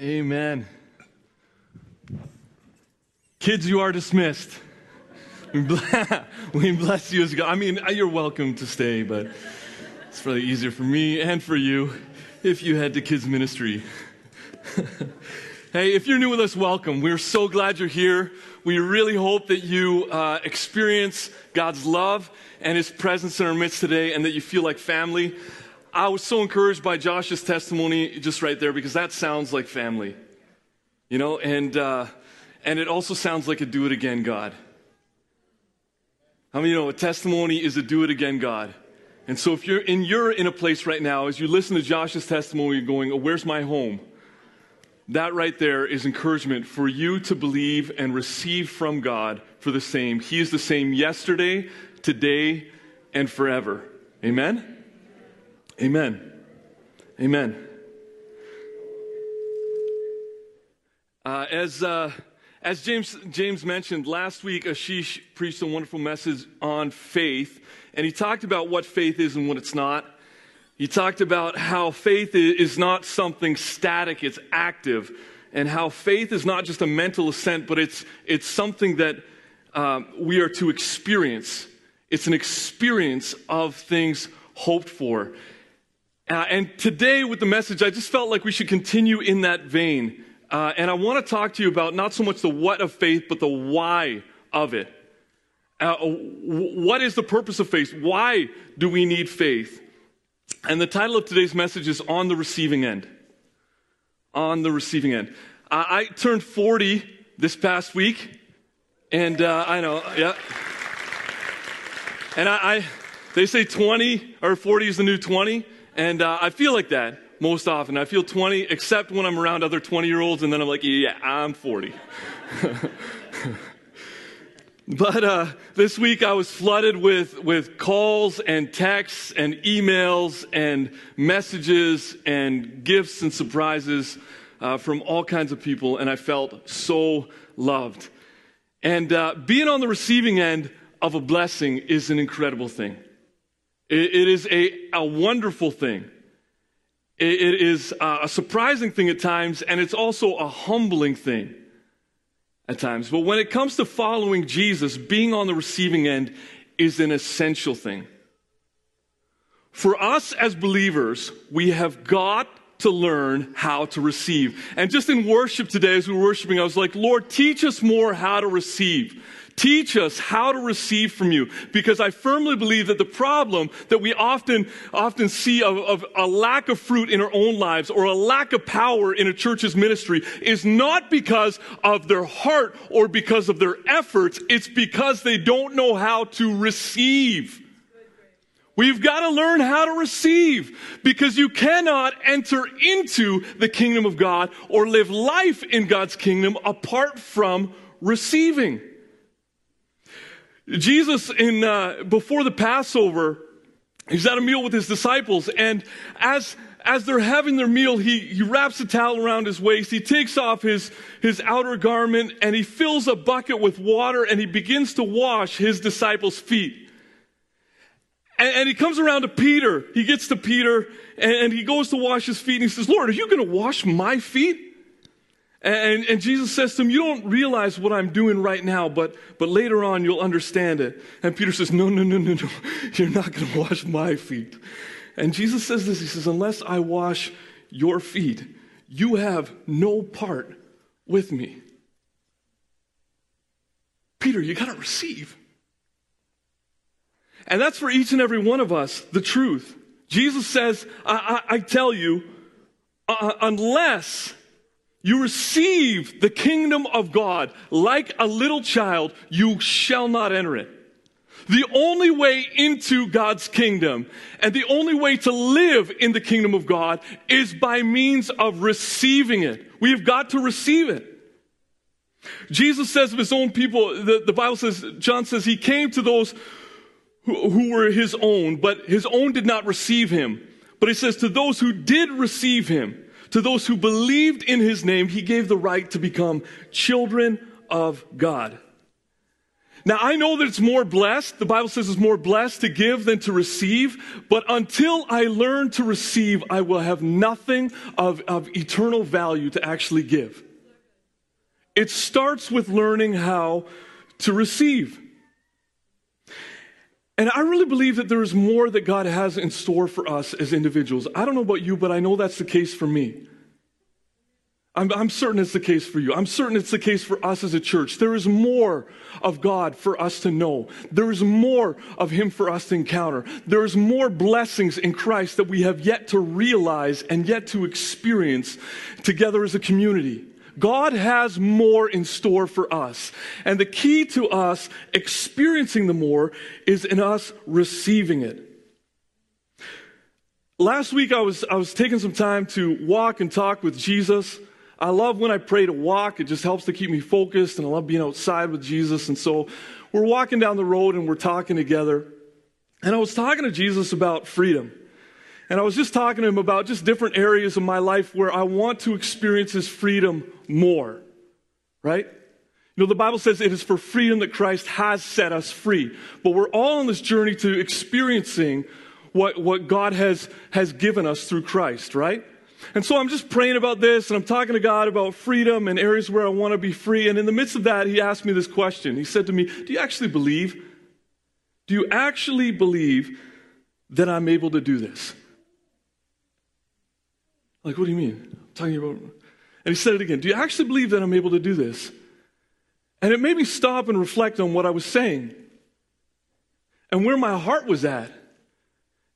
Amen. Kids, you are dismissed. We bless you as God. I mean, you're welcome to stay, but it's probably easier for me and for you if you head to kids ministry. hey, if you're new with us, welcome. We're so glad you're here. We really hope that you uh, experience God's love and His presence in our midst today and that you feel like family. I was so encouraged by Josh's testimony just right there because that sounds like family, you know, and, uh, and it also sounds like a do it again God. I mean, you know, a testimony is a do it again God. And so if you're in, you're in a place right now, as you listen to Josh's testimony, you're going, oh, where's my home? That right there is encouragement for you to believe and receive from God for the same. He is the same yesterday, today, and forever. Amen? Amen. Amen. Uh, as, uh, as James, James mentioned last week, Ashish preached a wonderful message on faith, and he talked about what faith is and what it's not. He talked about how faith is not something static, it's active, and how faith is not just a mental assent, but it's, it's something that um, we are to experience. It's an experience of things hoped for. Uh, and today, with the message, I just felt like we should continue in that vein. Uh, and I want to talk to you about not so much the what of faith, but the why of it. Uh, what is the purpose of faith? Why do we need faith? And the title of today's message is On the Receiving End. On the Receiving End. I turned 40 this past week, and uh, I know, yeah. And I, I, they say 20 or 40 is the new 20. And uh, I feel like that most often. I feel 20, except when I'm around other 20 year olds, and then I'm like, yeah, I'm 40. but uh, this week I was flooded with, with calls and texts and emails and messages and gifts and surprises uh, from all kinds of people, and I felt so loved. And uh, being on the receiving end of a blessing is an incredible thing. It, it is a, a wonderful thing. It, it is a surprising thing at times, and it's also a humbling thing at times. But when it comes to following Jesus, being on the receiving end is an essential thing. For us as believers, we have got to learn how to receive. And just in worship today, as we were worshiping, I was like, Lord, teach us more how to receive. Teach us how to receive from you because I firmly believe that the problem that we often, often see of, of, a lack of fruit in our own lives or a lack of power in a church's ministry is not because of their heart or because of their efforts. It's because they don't know how to receive. We've got to learn how to receive because you cannot enter into the kingdom of God or live life in God's kingdom apart from receiving. Jesus, in uh, before the Passover, he's at a meal with his disciples, and as as they're having their meal, he, he wraps a towel around his waist. He takes off his, his outer garment and he fills a bucket with water and he begins to wash his disciples' feet. And, and he comes around to Peter. He gets to Peter and, and he goes to wash his feet and he says, Lord, are you going to wash my feet? And, and, Jesus says to him, You don't realize what I'm doing right now, but, but later on you'll understand it. And Peter says, No, no, no, no, no. You're not going to wash my feet. And Jesus says this He says, Unless I wash your feet, you have no part with me. Peter, you got to receive. And that's for each and every one of us the truth. Jesus says, I, I, I tell you, uh, unless you receive the kingdom of God like a little child, you shall not enter it. The only way into God's kingdom and the only way to live in the kingdom of God is by means of receiving it. We have got to receive it. Jesus says of his own people, the, the Bible says, John says, he came to those who, who were his own, but his own did not receive him. But he says, to those who did receive him, to those who believed in his name, he gave the right to become children of God. Now, I know that it's more blessed. The Bible says it's more blessed to give than to receive. But until I learn to receive, I will have nothing of, of eternal value to actually give. It starts with learning how to receive. And I really believe that there is more that God has in store for us as individuals. I don't know about you, but I know that's the case for me. I'm, I'm, certain it's the case for you. I'm certain it's the case for us as a church. There is more of God for us to know. There is more of Him for us to encounter. There is more blessings in Christ that we have yet to realize and yet to experience together as a community. God has more in store for us. And the key to us experiencing the more is in us receiving it. Last week I was, I was taking some time to walk and talk with Jesus. I love when I pray to walk. It just helps to keep me focused, and I love being outside with Jesus. And so we're walking down the road and we're talking together. And I was talking to Jesus about freedom. And I was just talking to him about just different areas of my life where I want to experience his freedom more. Right? You know, the Bible says it is for freedom that Christ has set us free. But we're all on this journey to experiencing what, what God has, has given us through Christ, right? And so I'm just praying about this and I'm talking to God about freedom and areas where I want to be free. And in the midst of that, he asked me this question. He said to me, Do you actually believe? Do you actually believe that I'm able to do this? Like, what do you mean? I'm talking about. And he said it again. Do you actually believe that I'm able to do this? And it made me stop and reflect on what I was saying and where my heart was at.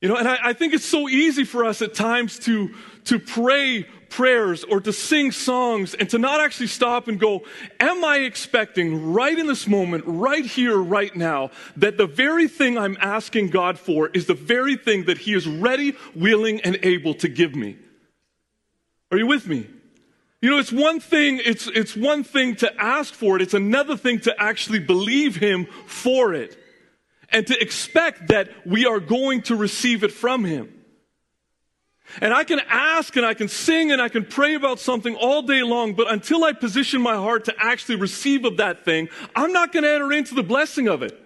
You know, and I, I, think it's so easy for us at times to, to pray prayers or to sing songs and to not actually stop and go, Am I expecting right in this moment, right here, right now, that the very thing I'm asking God for is the very thing that He is ready, willing, and able to give me? Are you with me? You know, it's one thing, it's, it's one thing to ask for it. It's another thing to actually believe Him for it and to expect that we are going to receive it from Him. And I can ask and I can sing and I can pray about something all day long, but until I position my heart to actually receive of that thing, I'm not going to enter into the blessing of it.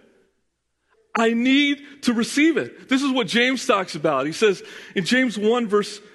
I need to receive it. This is what James talks about. He says in James 1 verse,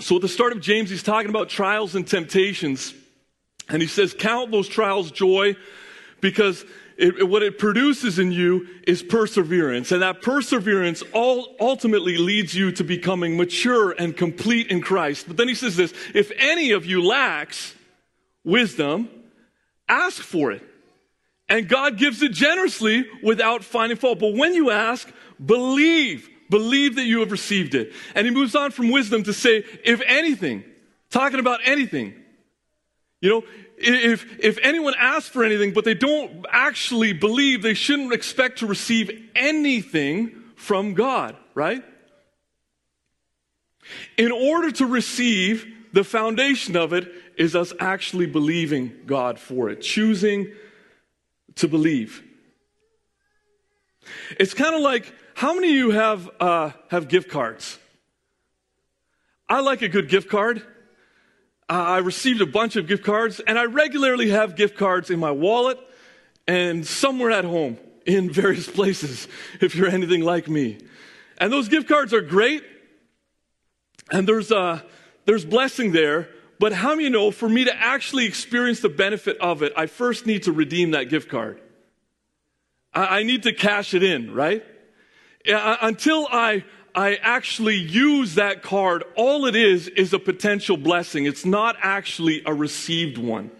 So, at the start of James, he's talking about trials and temptations. And he says, Count those trials joy because it, what it produces in you is perseverance. And that perseverance all ultimately leads you to becoming mature and complete in Christ. But then he says this if any of you lacks wisdom, ask for it. And God gives it generously without finding fault. But when you ask, believe. Believe that you have received it. And he moves on from wisdom to say, if anything, talking about anything. You know, if, if anyone asks for anything, but they don't actually believe, they shouldn't expect to receive anything from God, right? In order to receive, the foundation of it is us actually believing God for it, choosing to believe. It's kind of like how many of you have, uh, have gift cards? I like a good gift card. I received a bunch of gift cards, and I regularly have gift cards in my wallet and somewhere at home in various places, if you're anything like me. And those gift cards are great, and there's, uh, there's blessing there, but how many know for me to actually experience the benefit of it, I first need to redeem that gift card? I, I need to cash it in, right? Uh, until I I actually use that card, all it is is a potential blessing. It's not actually a received one.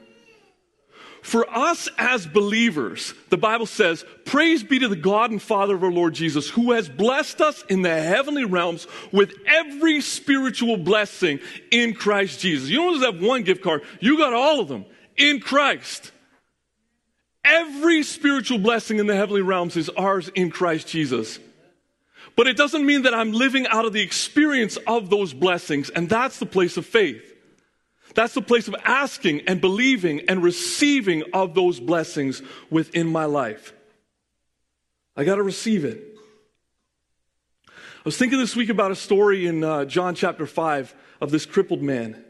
For us as believers, the Bible says, Praise be to the God and Father of our Lord Jesus, who has blessed us in the heavenly realms with every spiritual blessing in Christ Jesus. You don't just have one gift card, you got all of them in Christ. Every spiritual blessing in the heavenly realms is ours in Christ Jesus. But it doesn't mean that I'm living out of the experience of those blessings, and that's the place of faith. That's the place of asking and believing and receiving of those blessings within my life. I got to receive it. I was thinking this week about a story in uh, John chapter 5 of this crippled man.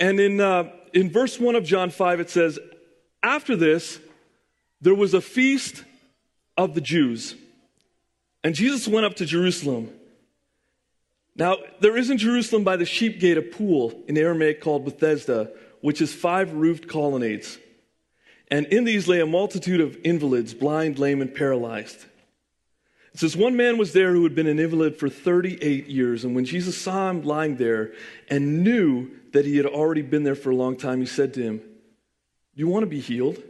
And in, uh, in verse 1 of John 5, it says, After this, there was a feast of the Jews. And Jesus went up to Jerusalem. Now, there is in Jerusalem by the sheep gate a pool in Aramaic called Bethesda, which is five roofed colonnades. And in these lay a multitude of invalids, blind, lame, and paralyzed. It says, One man was there who had been an invalid for 38 years. And when Jesus saw him lying there and knew that he had already been there for a long time, he said to him, Do you want to be healed?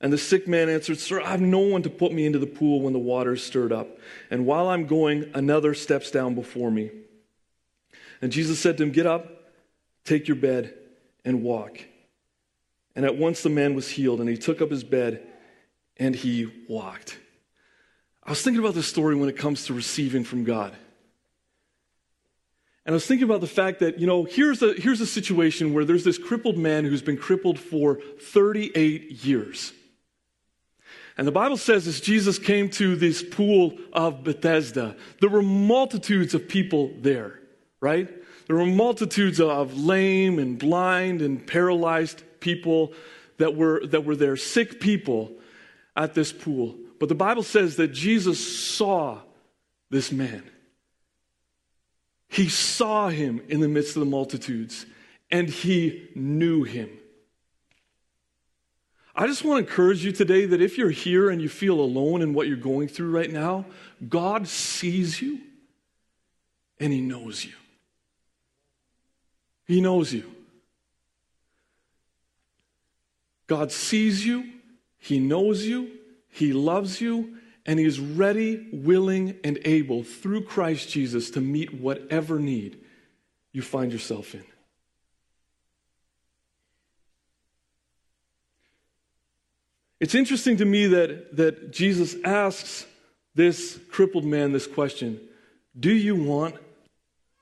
And the sick man answered, Sir, I have no one to put me into the pool when the water is stirred up. And while I'm going, another steps down before me. And Jesus said to him, Get up, take your bed, and walk. And at once the man was healed, and he took up his bed and he walked. I was thinking about this story when it comes to receiving from God. And I was thinking about the fact that, you know, here's a, here's a situation where there's this crippled man who's been crippled for 38 years. And the Bible says as Jesus came to this pool of Bethesda, there were multitudes of people there, right? There were multitudes of lame and blind and paralyzed people that were, that were there, sick people at this pool. But the Bible says that Jesus saw this man. He saw him in the midst of the multitudes and he knew him. I just want to encourage you today that if you're here and you feel alone in what you're going through right now, God sees you and He knows you. He knows you. God sees you, He knows you, He loves you, and He is ready, willing, and able through Christ Jesus to meet whatever need you find yourself in. It's interesting to me that, that Jesus asks this crippled man this question Do you want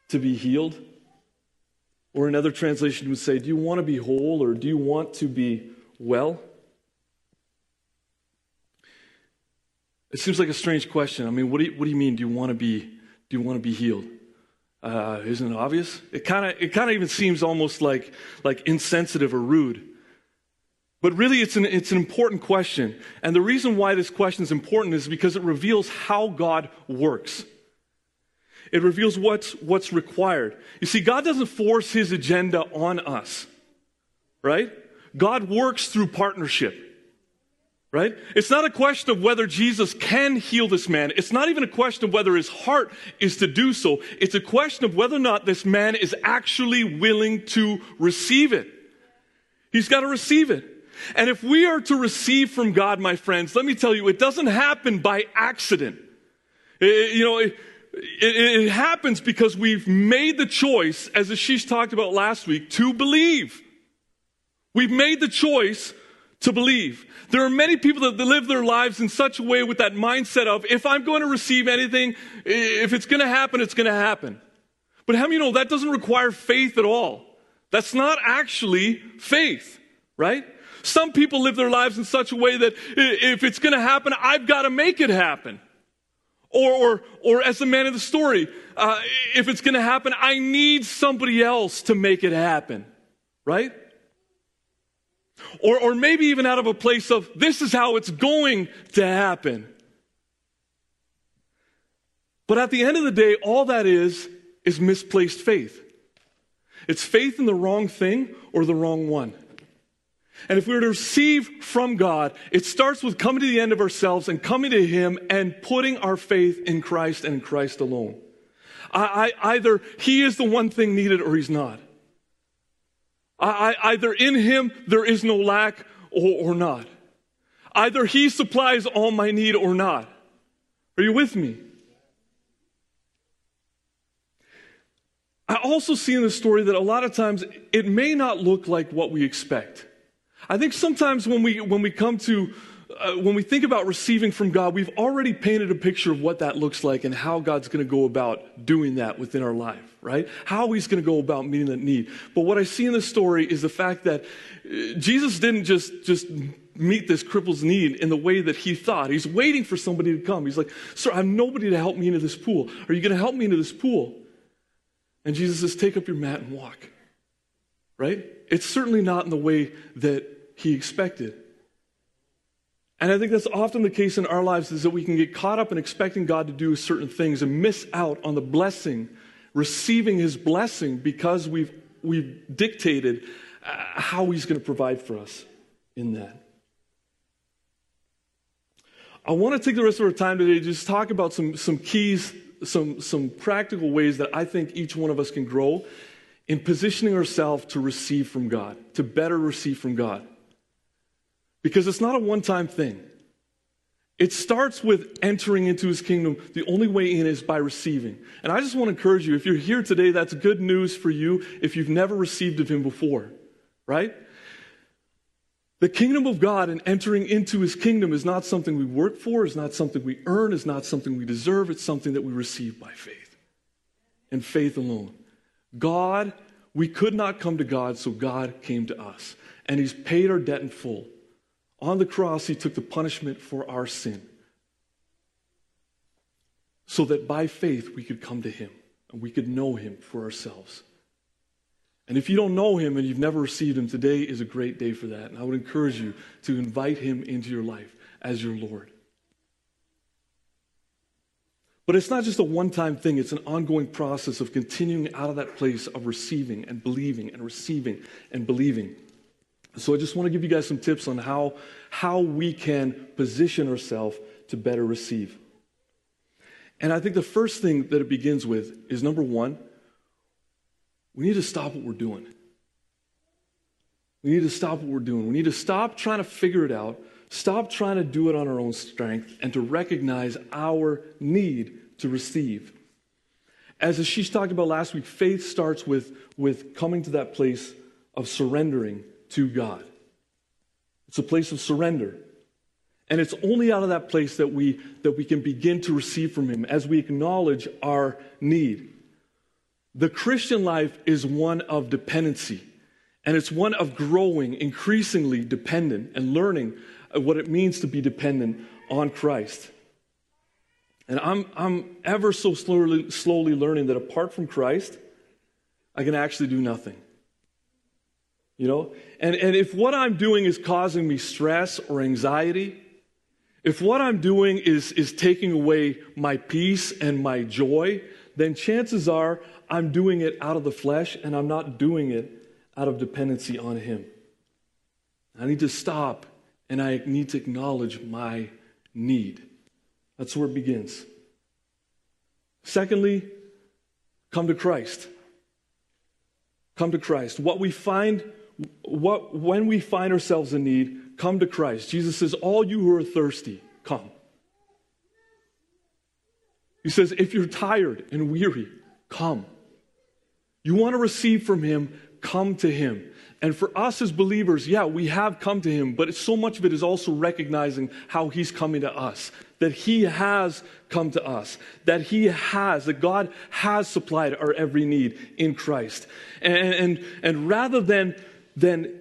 to be healed? Or another translation would say, Do you want to be whole or do you want to be well? It seems like a strange question. I mean, what do you, what do you mean? Do you want to be, do you want to be healed? Uh, isn't it obvious? It kind of it kind of even seems almost like like insensitive or rude. But really, it's an, it's an important question. And the reason why this question is important is because it reveals how God works. It reveals what's, what's required. You see, God doesn't force his agenda on us, right? God works through partnership, right? It's not a question of whether Jesus can heal this man. It's not even a question of whether his heart is to do so. It's a question of whether or not this man is actually willing to receive it. He's got to receive it. And if we are to receive from God, my friends, let me tell you, it doesn't happen by accident. It, you know, it, it, it, happens because we've made the choice, as Ashish talked about last week, to believe. We've made the choice to believe. There are many people that live their lives in such a way with that mindset of, if I'm going to receive anything, if it's going to happen, it's going to happen. But how many know that doesn't require faith at all? That's not actually faith, right? Some people live their lives in such a way that if it's going to happen, I've got to make it happen. Or, or, or as the man of the story, uh, if it's going to happen, I need somebody else to make it happen. Right? Or, or maybe even out of a place of, this is how it's going to happen. But at the end of the day, all that is, is misplaced faith. It's faith in the wrong thing or the wrong one. And if we were to receive from God, it starts with coming to the end of ourselves and coming to Him and putting our faith in Christ and in Christ alone. I, I, either He is the one thing needed or He's not. I, either in Him there is no lack or, or not. Either He supplies all my need or not. Are you with me? I also see in the story that a lot of times it may not look like what we expect. I think sometimes when we, when we come to, uh, when we think about receiving from God, we've already painted a picture of what that looks like and how God's going to go about doing that within our life, right? How He's going to go about meeting that need. But what I see in this story is the fact that uh, Jesus didn't just, just meet this cripple's need in the way that he thought. He's waiting for somebody to come. He's like, Sir, I have nobody to help me into this pool. Are you going to help me into this pool? And Jesus says, Take up your mat and walk. Right? It's certainly not in the way that he expected. And I think that's often the case in our lives is that we can get caught up in expecting God to do certain things and miss out on the blessing, receiving his blessing because we've, we've dictated uh, how he's going to provide for us in that. I want to take the rest of our time today to just talk about some, some keys, some, some practical ways that I think each one of us can grow in positioning ourselves to receive from God, to better receive from God. Because it's not a one time thing. It starts with entering into his kingdom. The only way in is by receiving. And I just want to encourage you if you're here today, that's good news for you if you've never received of him before, right? The kingdom of God and entering into his kingdom is not something we work for, is not something we earn, is not something we deserve. It's something that we receive by faith and faith alone. God, we could not come to God, so God came to us. And he's paid our debt in full. On the cross, he took the punishment for our sin so that by faith we could come to him and we could know him for ourselves. And if you don't know him and you've never received him, today is a great day for that. And I would encourage you to invite him into your life as your Lord. But it's not just a one time thing, it's an ongoing process of continuing out of that place of receiving and believing and receiving and believing. So I just want to give you guys some tips on how, how we can position ourselves to better receive. And I think the first thing that it begins with is number one, we need to stop what we're doing. We need to stop what we're doing. We need to stop trying to figure it out, stop trying to do it on our own strength, and to recognize our need to receive. As Ashish talked about last week, faith starts with, with coming to that place of surrendering to God. It's a place of surrender. And it's only out of that place that we, that we can begin to receive from Him as we acknowledge our need. The Christian life is one of dependency, and it's one of growing increasingly dependent and learning what it means to be dependent on Christ. And I'm, I'm ever so slowly, slowly learning that apart from Christ, I can actually do nothing. You know? And, and if what I'm doing is causing me stress or anxiety, if what I'm doing is, is taking away my peace and my joy, then chances are I'm doing it out of the flesh and I'm not doing it out of dependency on Him. I need to stop and I need to acknowledge my need. That's where it begins. Secondly, come to Christ. Come to Christ. What we find, what, when we find ourselves in need, come to Christ. Jesus says, All you who are thirsty, come. He says, If you're tired and weary, come. You want to receive from Him, come to Him. And for us as believers, yeah, we have come to Him, but so much of it is also recognizing how He's coming to us. That He has come to us. That He has, that God has supplied our every need in Christ. And, and, and rather than, than,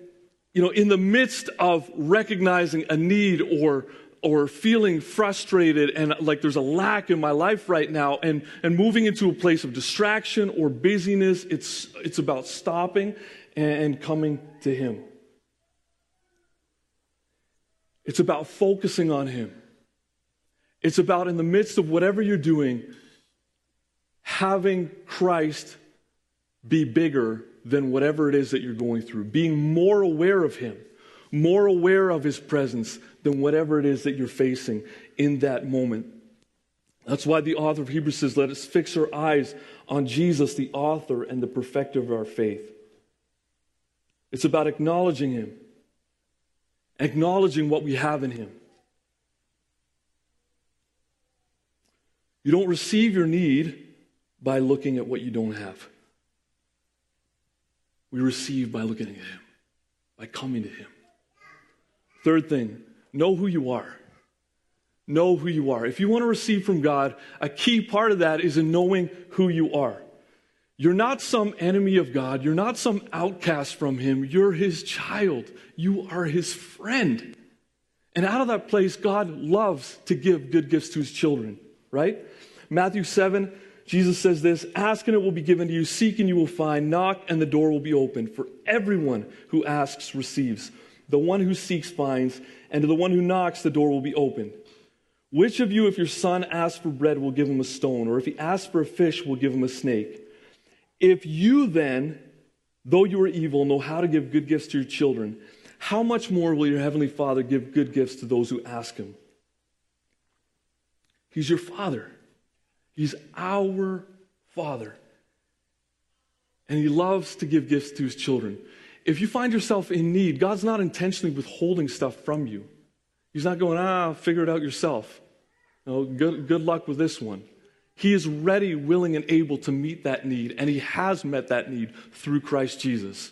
you know, in the midst of recognizing a need or, or feeling frustrated and like there's a lack in my life right now and, and moving into a place of distraction or busyness, it's, it's about stopping and coming to Him. It's about focusing on Him. It's about, in the midst of whatever you're doing, having Christ be bigger than whatever it is that you're going through, being more aware of Him, more aware of His presence than whatever it is that you're facing in that moment. That's why the author of Hebrews says, Let us fix our eyes on Jesus, the author and the perfecter of our faith. It's about acknowledging Him, acknowledging what we have in Him. You don't receive your need by looking at what you don't have. We receive by looking at Him, by coming to Him. Third thing, know who you are. Know who you are. If you want to receive from God, a key part of that is in knowing who you are. You're not some enemy of God. You're not some outcast from Him. You're His child. You are His friend. And out of that place, God loves to give good gifts to His children, right? Matthew 7, Jesus says this Ask and it will be given to you, seek and you will find, knock and the door will be opened. For everyone who asks receives, the one who seeks finds, and to the one who knocks, the door will be opened. Which of you, if your son asks for bread, will give him a stone, or if he asks for a fish, will give him a snake? If you then, though you are evil, know how to give good gifts to your children, how much more will your heavenly Father give good gifts to those who ask him? He's your Father. He's our Father. And He loves to give gifts to His children. If you find yourself in need, God's not intentionally withholding stuff from you. He's not going, ah, figure it out yourself. No, good, good luck with this one. He is ready, willing, and able to meet that need, and He has met that need through Christ Jesus.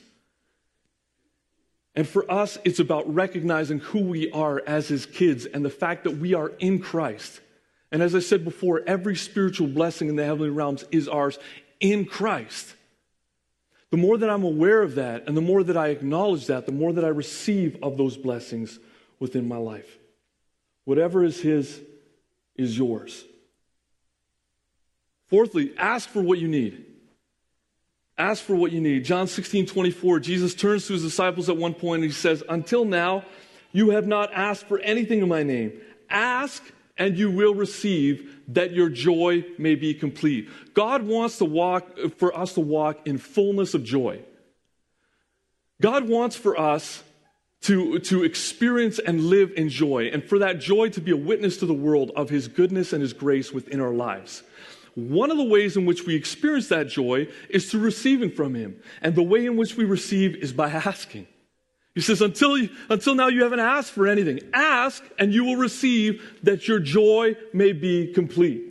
And for us, it's about recognizing who we are as His kids and the fact that we are in Christ. And as I said before, every spiritual blessing in the heavenly realms is ours in Christ. The more that I'm aware of that, and the more that I acknowledge that, the more that I receive of those blessings within my life. Whatever is His is yours. Fourthly, ask for what you need. Ask for what you need. John 16, 24, Jesus turns to his disciples at one point and he says, Until now, you have not asked for anything in my name. Ask and you will receive that your joy may be complete. God wants to walk for us to walk in fullness of joy. God wants for us to, to experience and live in joy, and for that joy to be a witness to the world of His goodness and His grace within our lives. One of the ways in which we experience that joy is through receiving from Him. And the way in which we receive is by asking. He says, until, you, until now you haven't asked for anything. Ask and you will receive that your joy may be complete.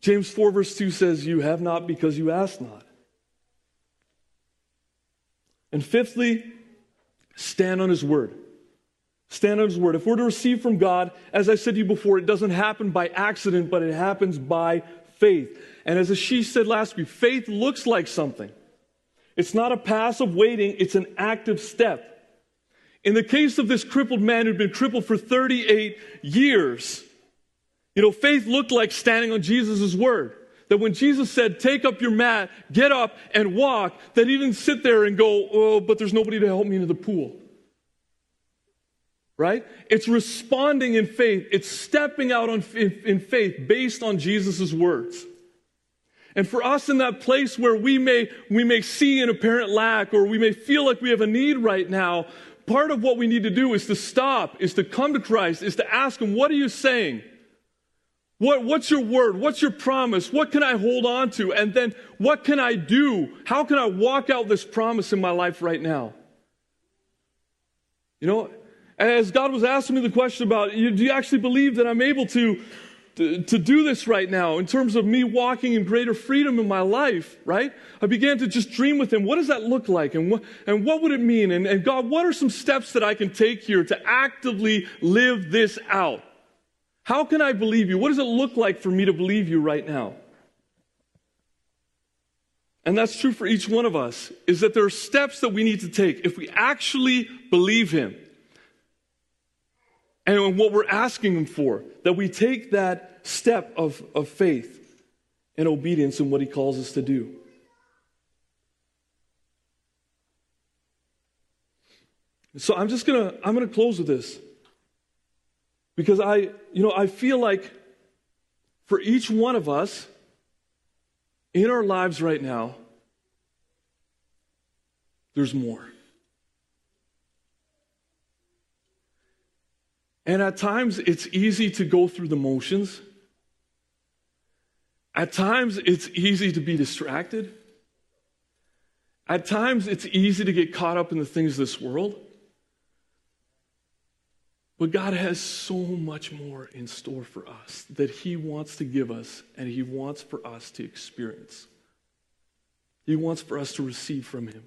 James 4, verse 2 says, You have not because you ask not. And fifthly, stand on his word. Stand on his word. If we're to receive from God, as I said to you before, it doesn't happen by accident, but it happens by faith. And as Ashish said last week, faith looks like something. It's not a passive waiting, it's an active step. In the case of this crippled man who'd been crippled for 38 years, you know, faith looked like standing on Jesus' word. That when Jesus said, take up your mat, get up and walk, that he didn't sit there and go, oh, but there's nobody to help me into the pool. Right? It's responding in faith. It's stepping out on, in, in faith based on Jesus' words. And for us in that place where we may, we may see an apparent lack or we may feel like we have a need right now, part of what we need to do is to stop, is to come to Christ, is to ask Him, what are you saying? What, what's your word? What's your promise? What can I hold on to? And then what can I do? How can I walk out this promise in my life right now? You know, as God was asking me the question about, do you actually believe that I'm able to to, to do this right now in terms of me walking in greater freedom in my life, right? I began to just dream with him. What does that look like? And what, and what would it mean? And, and God, what are some steps that I can take here to actively live this out? How can I believe you? What does it look like for me to believe you right now? And that's true for each one of us, is that there are steps that we need to take if we actually believe him and what we're asking Him for, that we take that step of, of faith and obedience in what He calls us to do. So I'm just gonna I'm gonna close with this because I you know I feel like for each one of us in our lives right now there's more. And at times it's easy to go through the motions. At times it's easy to be distracted. At times it's easy to get caught up in the things of this world. But God has so much more in store for us that He wants to give us and He wants for us to experience. He wants for us to receive from Him.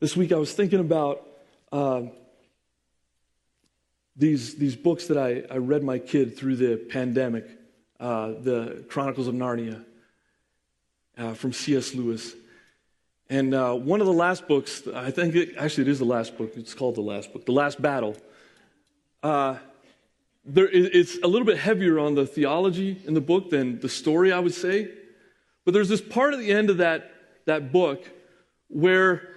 This week I was thinking about um, these, these books that I, I read my kid through the pandemic, uh, the Chronicles of Narnia uh, from C.S. Lewis. And uh, one of the last books, I think it, actually it is the last book, it's called The Last Book, The Last Battle. Uh, there, it's a little bit heavier on the theology in the book than the story, I would say. But there's this part at the end of that, that book where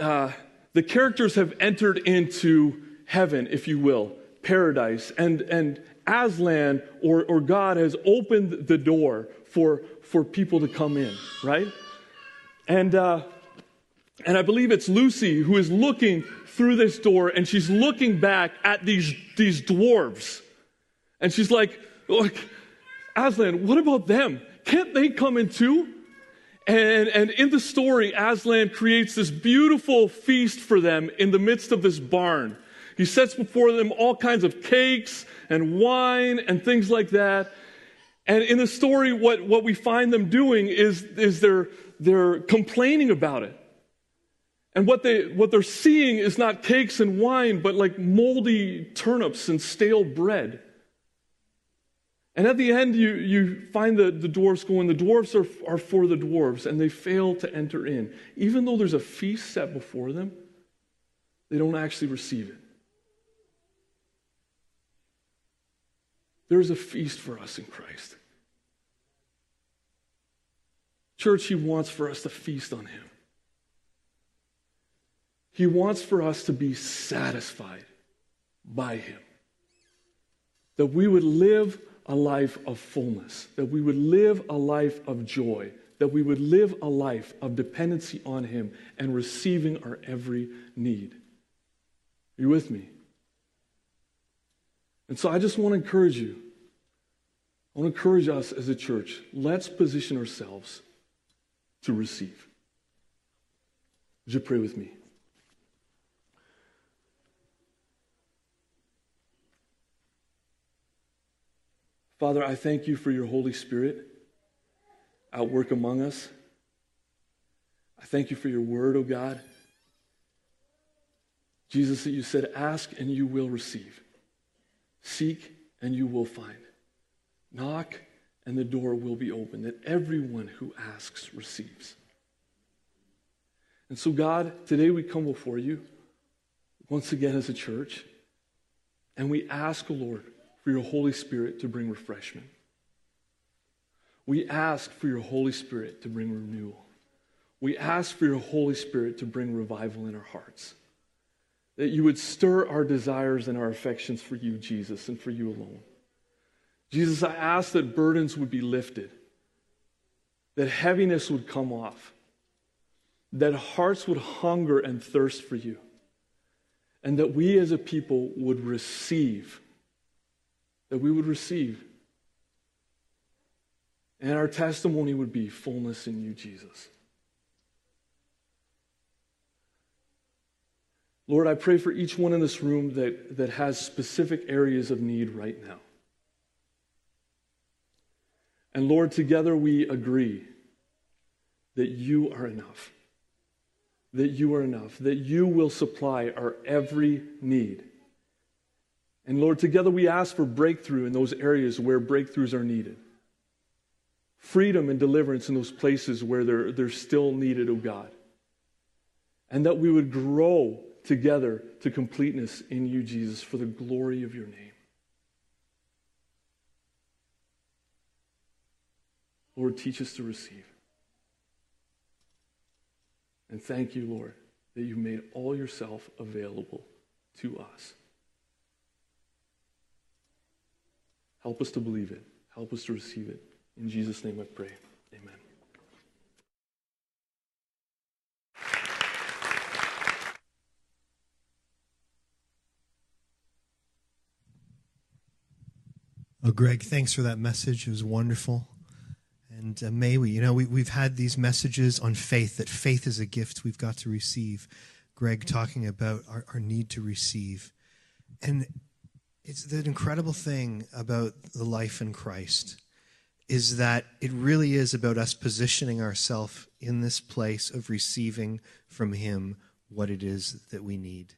uh, the characters have entered into heaven, if you will, paradise, and, and Aslan or, or God has opened the door for, for people to come in, right? And, uh, and I believe it's Lucy who is looking through this door and she's looking back at these, these dwarves. And she's like, like, Aslan, what about them? Can't they come in too? And, and in the story, Aslan creates this beautiful feast for them in the midst of this barn. He sets before them all kinds of cakes and wine and things like that. And in the story, what, what we find them doing is, is they're, they're complaining about it. And what, they, what they're seeing is not cakes and wine, but like moldy turnips and stale bread. And at the end, you, you find the, the dwarfs going, the dwarfs are, are for the dwarves, and they fail to enter in. Even though there's a feast set before them, they don't actually receive it. There's a feast for us in Christ. Church, He wants for us to feast on Him. He wants for us to be satisfied by Him. That we would live a life of fullness, that we would live a life of joy, that we would live a life of dependency on Him and receiving our every need. Are you with me? And so I just want to encourage you. I want to encourage us as a church. Let's position ourselves to receive. Would you pray with me? Father, I thank you for your Holy Spirit at work among us. I thank you for your word, O oh God. Jesus, that you said, Ask and you will receive, seek and you will find, knock and the door will be open, that everyone who asks receives. And so, God, today we come before you once again as a church, and we ask, Lord, for your Holy Spirit to bring refreshment. We ask for your Holy Spirit to bring renewal. We ask for your Holy Spirit to bring revival in our hearts. That you would stir our desires and our affections for you, Jesus, and for you alone. Jesus, I ask that burdens would be lifted, that heaviness would come off, that hearts would hunger and thirst for you, and that we as a people would receive, that we would receive. And our testimony would be fullness in you, Jesus. Lord, I pray for each one in this room that, that has specific areas of need right now. And Lord, together we agree that you are enough. That you are enough. That you will supply our every need. And Lord, together we ask for breakthrough in those areas where breakthroughs are needed. Freedom and deliverance in those places where they're, they're still needed, oh God. And that we would grow together to completeness in you, Jesus, for the glory of your name. Lord, teach us to receive. And thank you, Lord, that you made all yourself available to us. Help us to believe it. Help us to receive it. In Jesus' name I pray. Amen. Oh, Greg, thanks for that message. It was wonderful. And uh, may we, you know, we, we've had these messages on faith, that faith is a gift we've got to receive. Greg talking about our, our need to receive. And it's the incredible thing about the life in Christ is that it really is about us positioning ourselves in this place of receiving from Him what it is that we need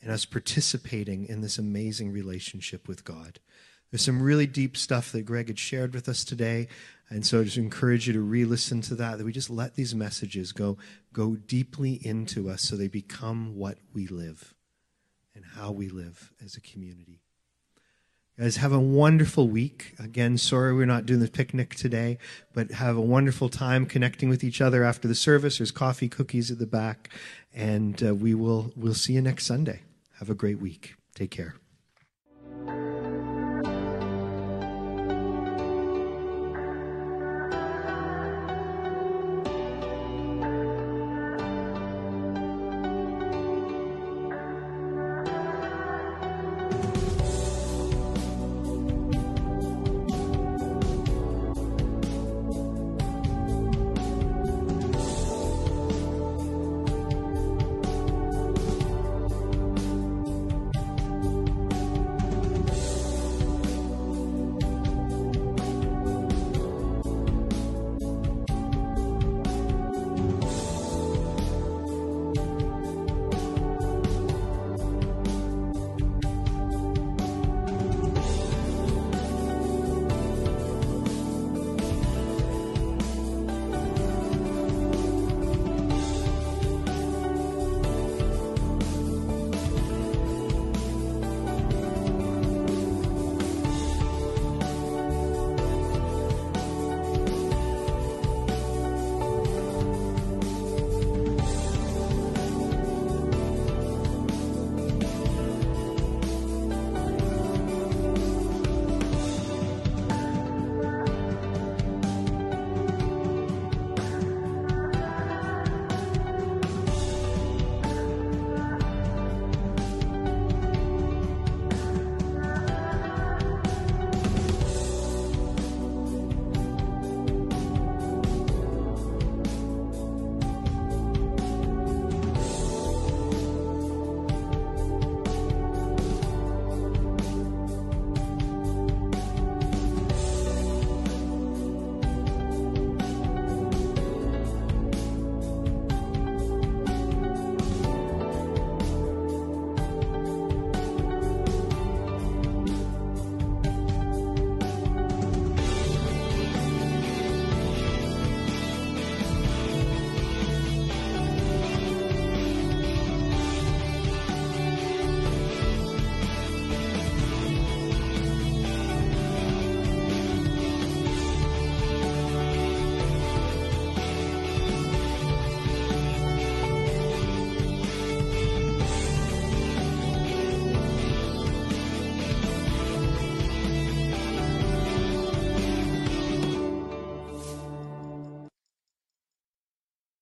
and us participating in this amazing relationship with God. There's some really deep stuff that Greg had shared with us today. And so I just encourage you to re listen to that, that we just let these messages go, go deeply into us so they become what we live and how we live as a community. Guys, have a wonderful week. Again, sorry we're not doing the picnic today, but have a wonderful time connecting with each other after the service. There's coffee, cookies at the back, and uh, we will we'll see you next Sunday. Have a great week. Take care.